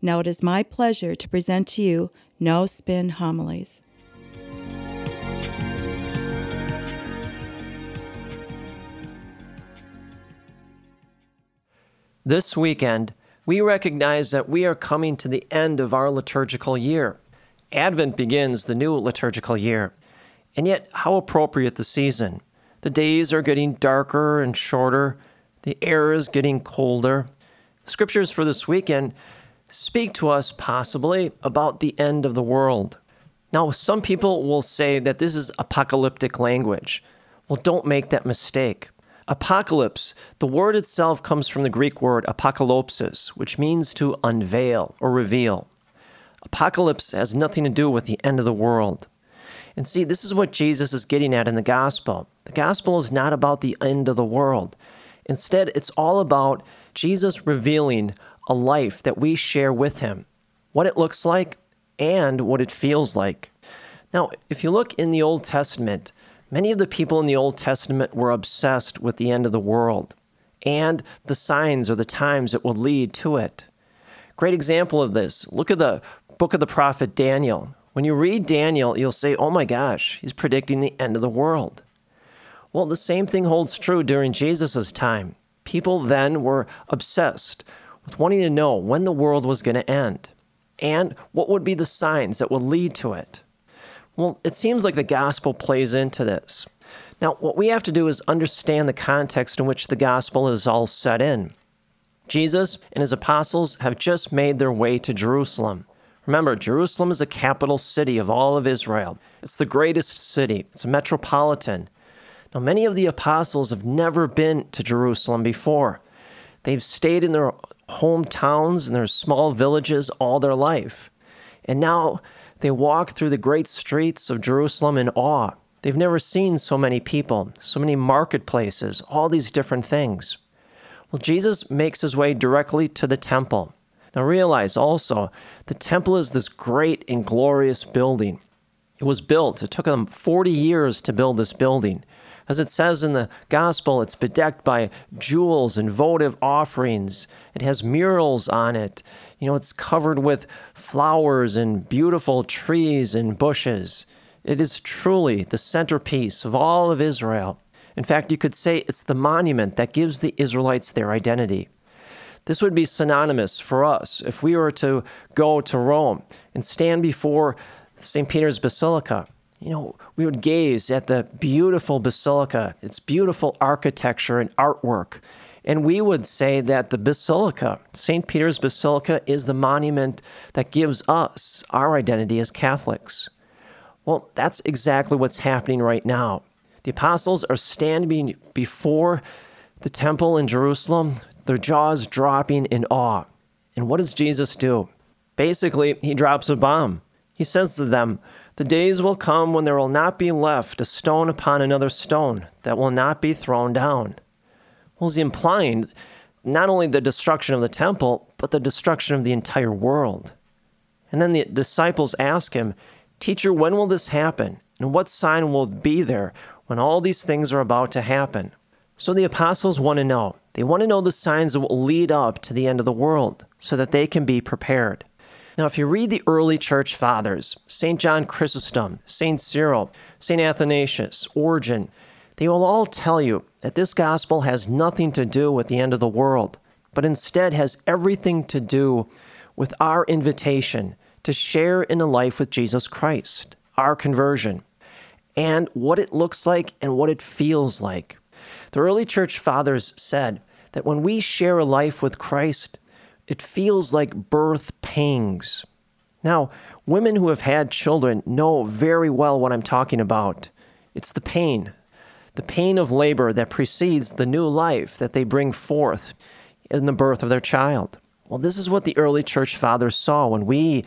Now it is my pleasure to present to you No Spin Homilies. This weekend, we recognize that we are coming to the end of our liturgical year. Advent begins the new liturgical year. And yet, how appropriate the season. The days are getting darker and shorter, the air is getting colder. The scriptures for this weekend speak to us possibly about the end of the world. Now, some people will say that this is apocalyptic language. Well, don't make that mistake. Apocalypse, the word itself comes from the Greek word apokalypsis, which means to unveil or reveal. Apocalypse has nothing to do with the end of the world. And see, this is what Jesus is getting at in the gospel. The gospel is not about the end of the world. Instead, it's all about Jesus revealing a life that we share with him, what it looks like, and what it feels like. Now, if you look in the Old Testament, Many of the people in the Old Testament were obsessed with the end of the world and the signs or the times that would lead to it. Great example of this. Look at the book of the prophet Daniel. When you read Daniel, you'll say, oh my gosh, he's predicting the end of the world. Well, the same thing holds true during Jesus' time. People then were obsessed with wanting to know when the world was going to end and what would be the signs that would lead to it. Well, it seems like the gospel plays into this. Now, what we have to do is understand the context in which the gospel is all set in. Jesus and his apostles have just made their way to Jerusalem. Remember, Jerusalem is the capital city of all of Israel. It's the greatest city, it's a metropolitan. Now, many of the apostles have never been to Jerusalem before. They've stayed in their hometowns and their small villages all their life. And now they walk through the great streets of Jerusalem in awe. They've never seen so many people, so many marketplaces, all these different things. Well, Jesus makes his way directly to the temple. Now, realize also, the temple is this great and glorious building. It was built, it took them 40 years to build this building. As it says in the gospel, it's bedecked by jewels and votive offerings. It has murals on it. You know, it's covered with flowers and beautiful trees and bushes. It is truly the centerpiece of all of Israel. In fact, you could say it's the monument that gives the Israelites their identity. This would be synonymous for us if we were to go to Rome and stand before St. Peter's Basilica you know, we would gaze at the beautiful basilica, its beautiful architecture and artwork. And we would say that the basilica, St. Peter's Basilica, is the monument that gives us our identity as Catholics. Well, that's exactly what's happening right now. The apostles are standing before the temple in Jerusalem, their jaws dropping in awe. And what does Jesus do? Basically, he drops a bomb. He says to them, the days will come when there will not be left a stone upon another stone that will not be thrown down. Well, he's implying not only the destruction of the temple, but the destruction of the entire world. And then the disciples ask him, Teacher, when will this happen? And what sign will be there when all these things are about to happen? So the apostles want to know. They want to know the signs that will lead up to the end of the world so that they can be prepared. Now, if you read the early church fathers, St. John Chrysostom, St. Cyril, St. Athanasius, Origen, they will all tell you that this gospel has nothing to do with the end of the world, but instead has everything to do with our invitation to share in a life with Jesus Christ, our conversion, and what it looks like and what it feels like. The early church fathers said that when we share a life with Christ, it feels like birth pangs. Now, women who have had children know very well what I'm talking about. It's the pain, the pain of labor that precedes the new life that they bring forth in the birth of their child. Well, this is what the early church fathers saw when we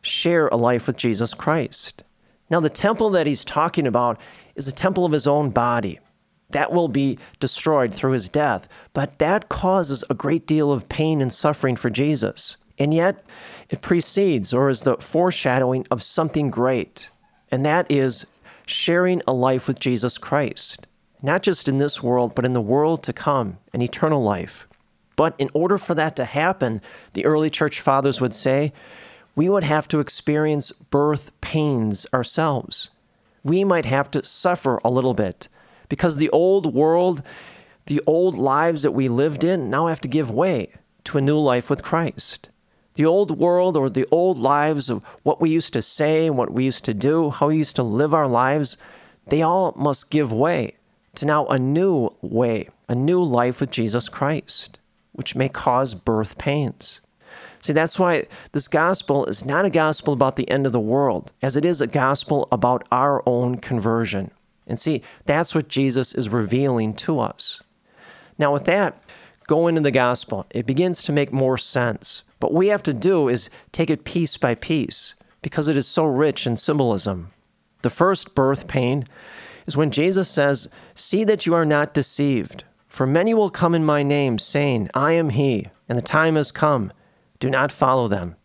share a life with Jesus Christ. Now, the temple that he's talking about is the temple of his own body. That will be destroyed through his death, but that causes a great deal of pain and suffering for Jesus. And yet, it precedes or is the foreshadowing of something great, and that is sharing a life with Jesus Christ, not just in this world, but in the world to come, an eternal life. But in order for that to happen, the early church fathers would say, we would have to experience birth pains ourselves. We might have to suffer a little bit because the old world, the old lives that we lived in, now have to give way to a new life with Christ. The old world or the old lives of what we used to say and what we used to do, how we used to live our lives, they all must give way to now a new way, a new life with Jesus Christ, which may cause birth pains. See, that's why this gospel is not a gospel about the end of the world, as it is a gospel about our own conversion. And see, that's what Jesus is revealing to us. Now, with that, go into the gospel. It begins to make more sense. But what we have to do is take it piece by piece because it is so rich in symbolism. The first birth pain is when Jesus says, See that you are not deceived. For many will come in my name, saying, I am he, and the time has come. Do not follow them.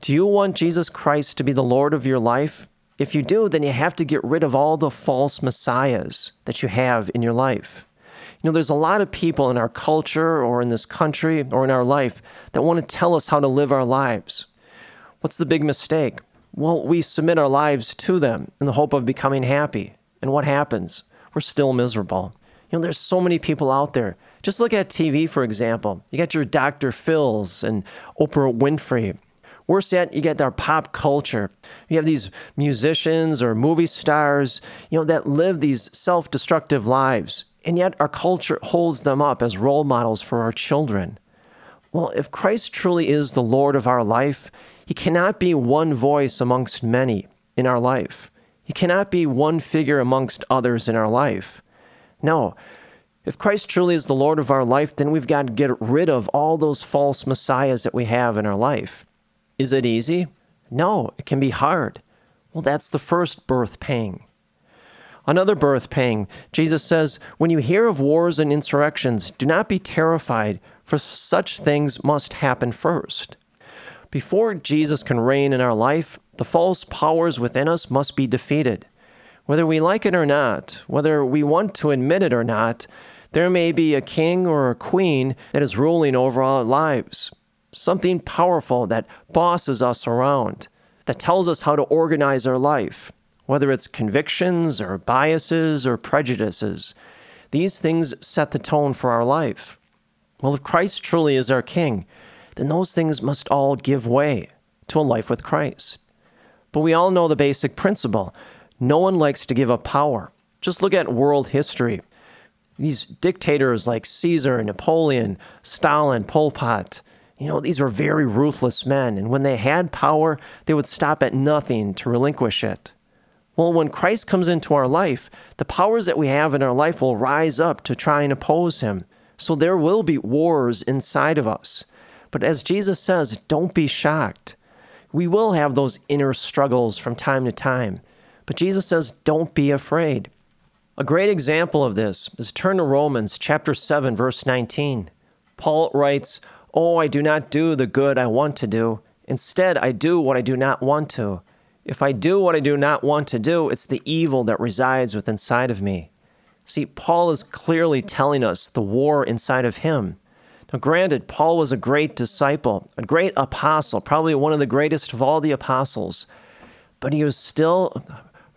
Do you want Jesus Christ to be the Lord of your life? If you do, then you have to get rid of all the false messiahs that you have in your life. You know, there's a lot of people in our culture or in this country or in our life that want to tell us how to live our lives. What's the big mistake? Well, we submit our lives to them in the hope of becoming happy. And what happens? We're still miserable. You know, there's so many people out there just look at TV, for example. You got your Dr. Phil's and Oprah Winfrey. Worse yet, you get our pop culture. You have these musicians or movie stars, you know, that live these self-destructive lives, and yet our culture holds them up as role models for our children. Well, if Christ truly is the Lord of our life, he cannot be one voice amongst many in our life. He cannot be one figure amongst others in our life. No, if Christ truly is the Lord of our life, then we've got to get rid of all those false messiahs that we have in our life. Is it easy? No, it can be hard. Well, that's the first birth pang. Another birth pang, Jesus says, When you hear of wars and insurrections, do not be terrified, for such things must happen first. Before Jesus can reign in our life, the false powers within us must be defeated. Whether we like it or not, whether we want to admit it or not, there may be a king or a queen that is ruling over our lives, something powerful that bosses us around, that tells us how to organize our life, whether it's convictions or biases or prejudices. These things set the tone for our life. Well, if Christ truly is our king, then those things must all give way to a life with Christ. But we all know the basic principle no one likes to give up power. Just look at world history these dictators like Caesar, Napoleon, Stalin, Pol Pot, you know, these were very ruthless men, and when they had power, they would stop at nothing to relinquish it. Well, when Christ comes into our life, the powers that we have in our life will rise up to try and oppose him. So there will be wars inside of us. But as Jesus says, don't be shocked. We will have those inner struggles from time to time. But Jesus says, don't be afraid. A great example of this is turn to Romans chapter 7 verse 19. Paul writes, "Oh, I do not do the good I want to do. Instead, I do what I do not want to. If I do what I do not want to do, it's the evil that resides within inside of me." See, Paul is clearly telling us the war inside of him. Now, granted, Paul was a great disciple, a great apostle, probably one of the greatest of all the apostles, but he was still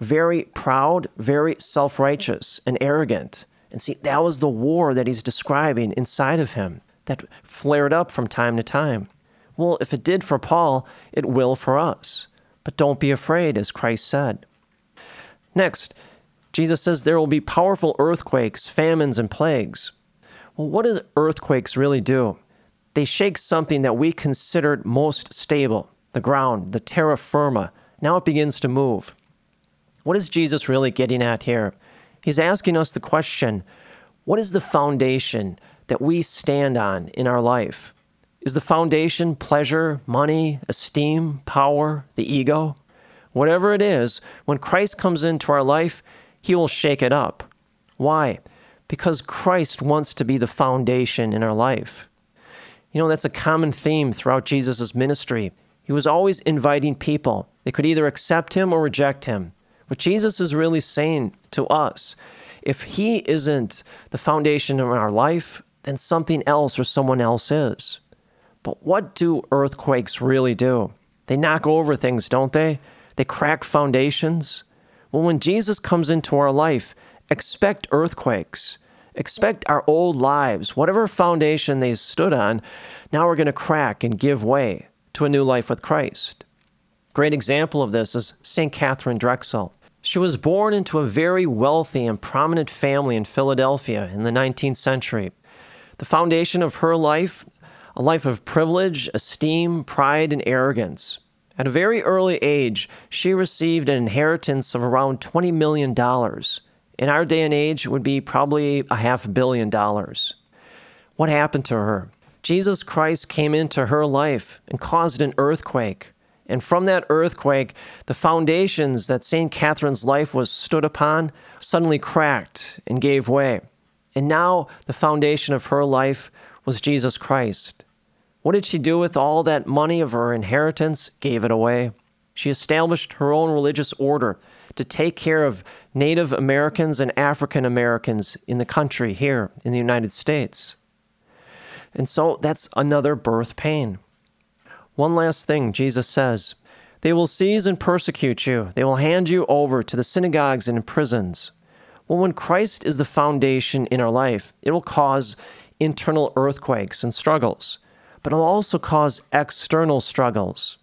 very proud, very self righteous, and arrogant. And see, that was the war that he's describing inside of him that flared up from time to time. Well, if it did for Paul, it will for us. But don't be afraid, as Christ said. Next, Jesus says there will be powerful earthquakes, famines, and plagues. Well, what does earthquakes really do? They shake something that we considered most stable, the ground, the terra firma. Now it begins to move. What is Jesus really getting at here? He's asking us the question what is the foundation that we stand on in our life? Is the foundation pleasure, money, esteem, power, the ego? Whatever it is, when Christ comes into our life, he will shake it up. Why? Because Christ wants to be the foundation in our life. You know, that's a common theme throughout Jesus' ministry. He was always inviting people. They could either accept him or reject him. What Jesus is really saying to us if he isn't the foundation of our life, then something else or someone else is. But what do earthquakes really do? They knock over things, don't they? They crack foundations. Well, when Jesus comes into our life, expect earthquakes. Expect our old lives, whatever foundation they stood on, now we're going to crack and give way to a new life with Christ. Great example of this is St. Katharine Drexel. She was born into a very wealthy and prominent family in Philadelphia in the 19th century. The foundation of her life, a life of privilege, esteem, pride, and arrogance. At a very early age, she received an inheritance of around $20 million. In our day and age, it would be probably a half billion dollars. What happened to her? Jesus Christ came into her life and caused an earthquake. And from that earthquake, the foundations that St. Katharine's life was stood upon suddenly cracked and gave way. And now the foundation of her life was Jesus Christ. What did she do with all that money of her inheritance? Gave it away. She established her own religious order to take care of Native Americans and African Americans in the country here in the United States. And so that's another birth pain. One last thing Jesus says They will seize and persecute you, they will hand you over to the synagogues and prisons. Well, when Christ is the foundation in our life, it will cause internal earthquakes and struggles, but it'll also cause external struggles.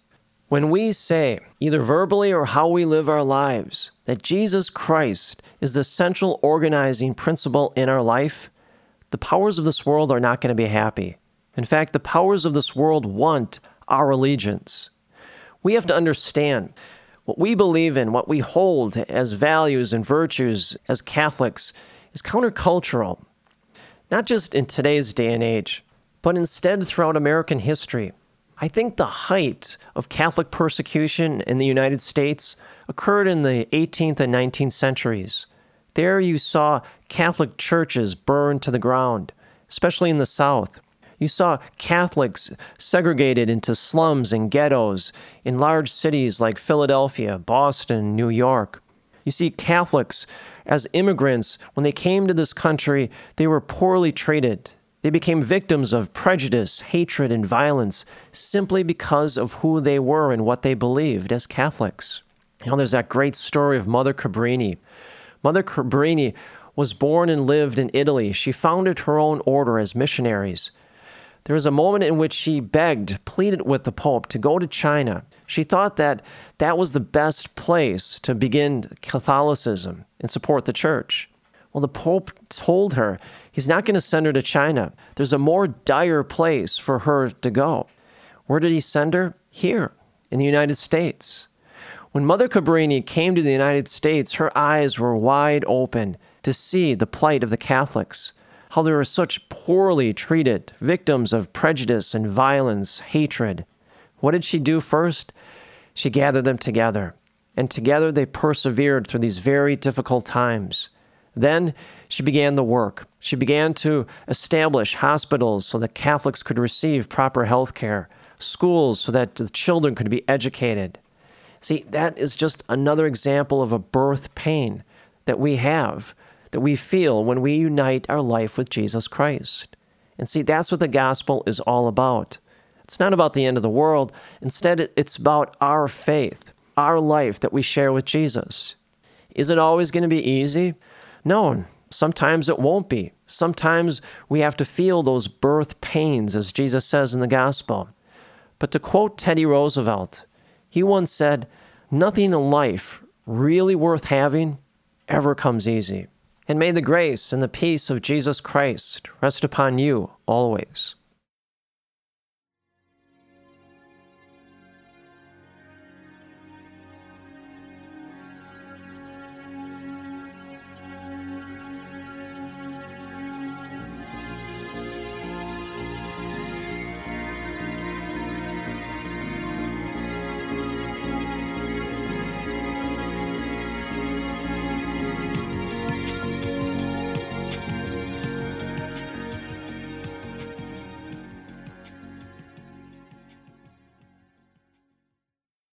When we say, either verbally or how we live our lives, that Jesus Christ is the central organizing principle in our life, the powers of this world are not going to be happy. In fact, the powers of this world want our allegiance. We have to understand what we believe in, what we hold as values and virtues as Catholics, is countercultural, not just in today's day and age, but instead throughout American history. I think the height of Catholic persecution in the United States occurred in the 18th and 19th centuries. There you saw Catholic churches burned to the ground, especially in the South. You saw Catholics segregated into slums and ghettos in large cities like Philadelphia, Boston, New York. You see Catholics as immigrants, when they came to this country, they were poorly treated. They became victims of prejudice, hatred, and violence simply because of who they were and what they believed as Catholics. You know, there's that great story of Mother Cabrini. Mother Cabrini was born and lived in Italy. She founded her own order as missionaries. There was a moment in which she begged, pleaded with the Pope to go to China. She thought that that was the best place to begin Catholicism and support the church. Well, the Pope told her he's not going to send her to China. There's a more dire place for her to go. Where did he send her? Here, in the United States. When Mother Cabrini came to the United States, her eyes were wide open to see the plight of the Catholics, how they were such poorly treated, victims of prejudice and violence, hatred. What did she do first? She gathered them together, and together they persevered through these very difficult times. Then she began the work. She began to establish hospitals so that Catholics could receive proper health care, schools so that the children could be educated. See, that is just another example of a birth pain that we have, that we feel when we unite our life with Jesus Christ. And see, that's what the gospel is all about. It's not about the end of the world. Instead, it's about our faith, our life that we share with Jesus. Is it always going to be easy? No, sometimes it won't be. Sometimes we have to feel those birth pains, as Jesus says in the gospel. But to quote Teddy Roosevelt, he once said, Nothing in life really worth having ever comes easy. And may the grace and the peace of Jesus Christ rest upon you always.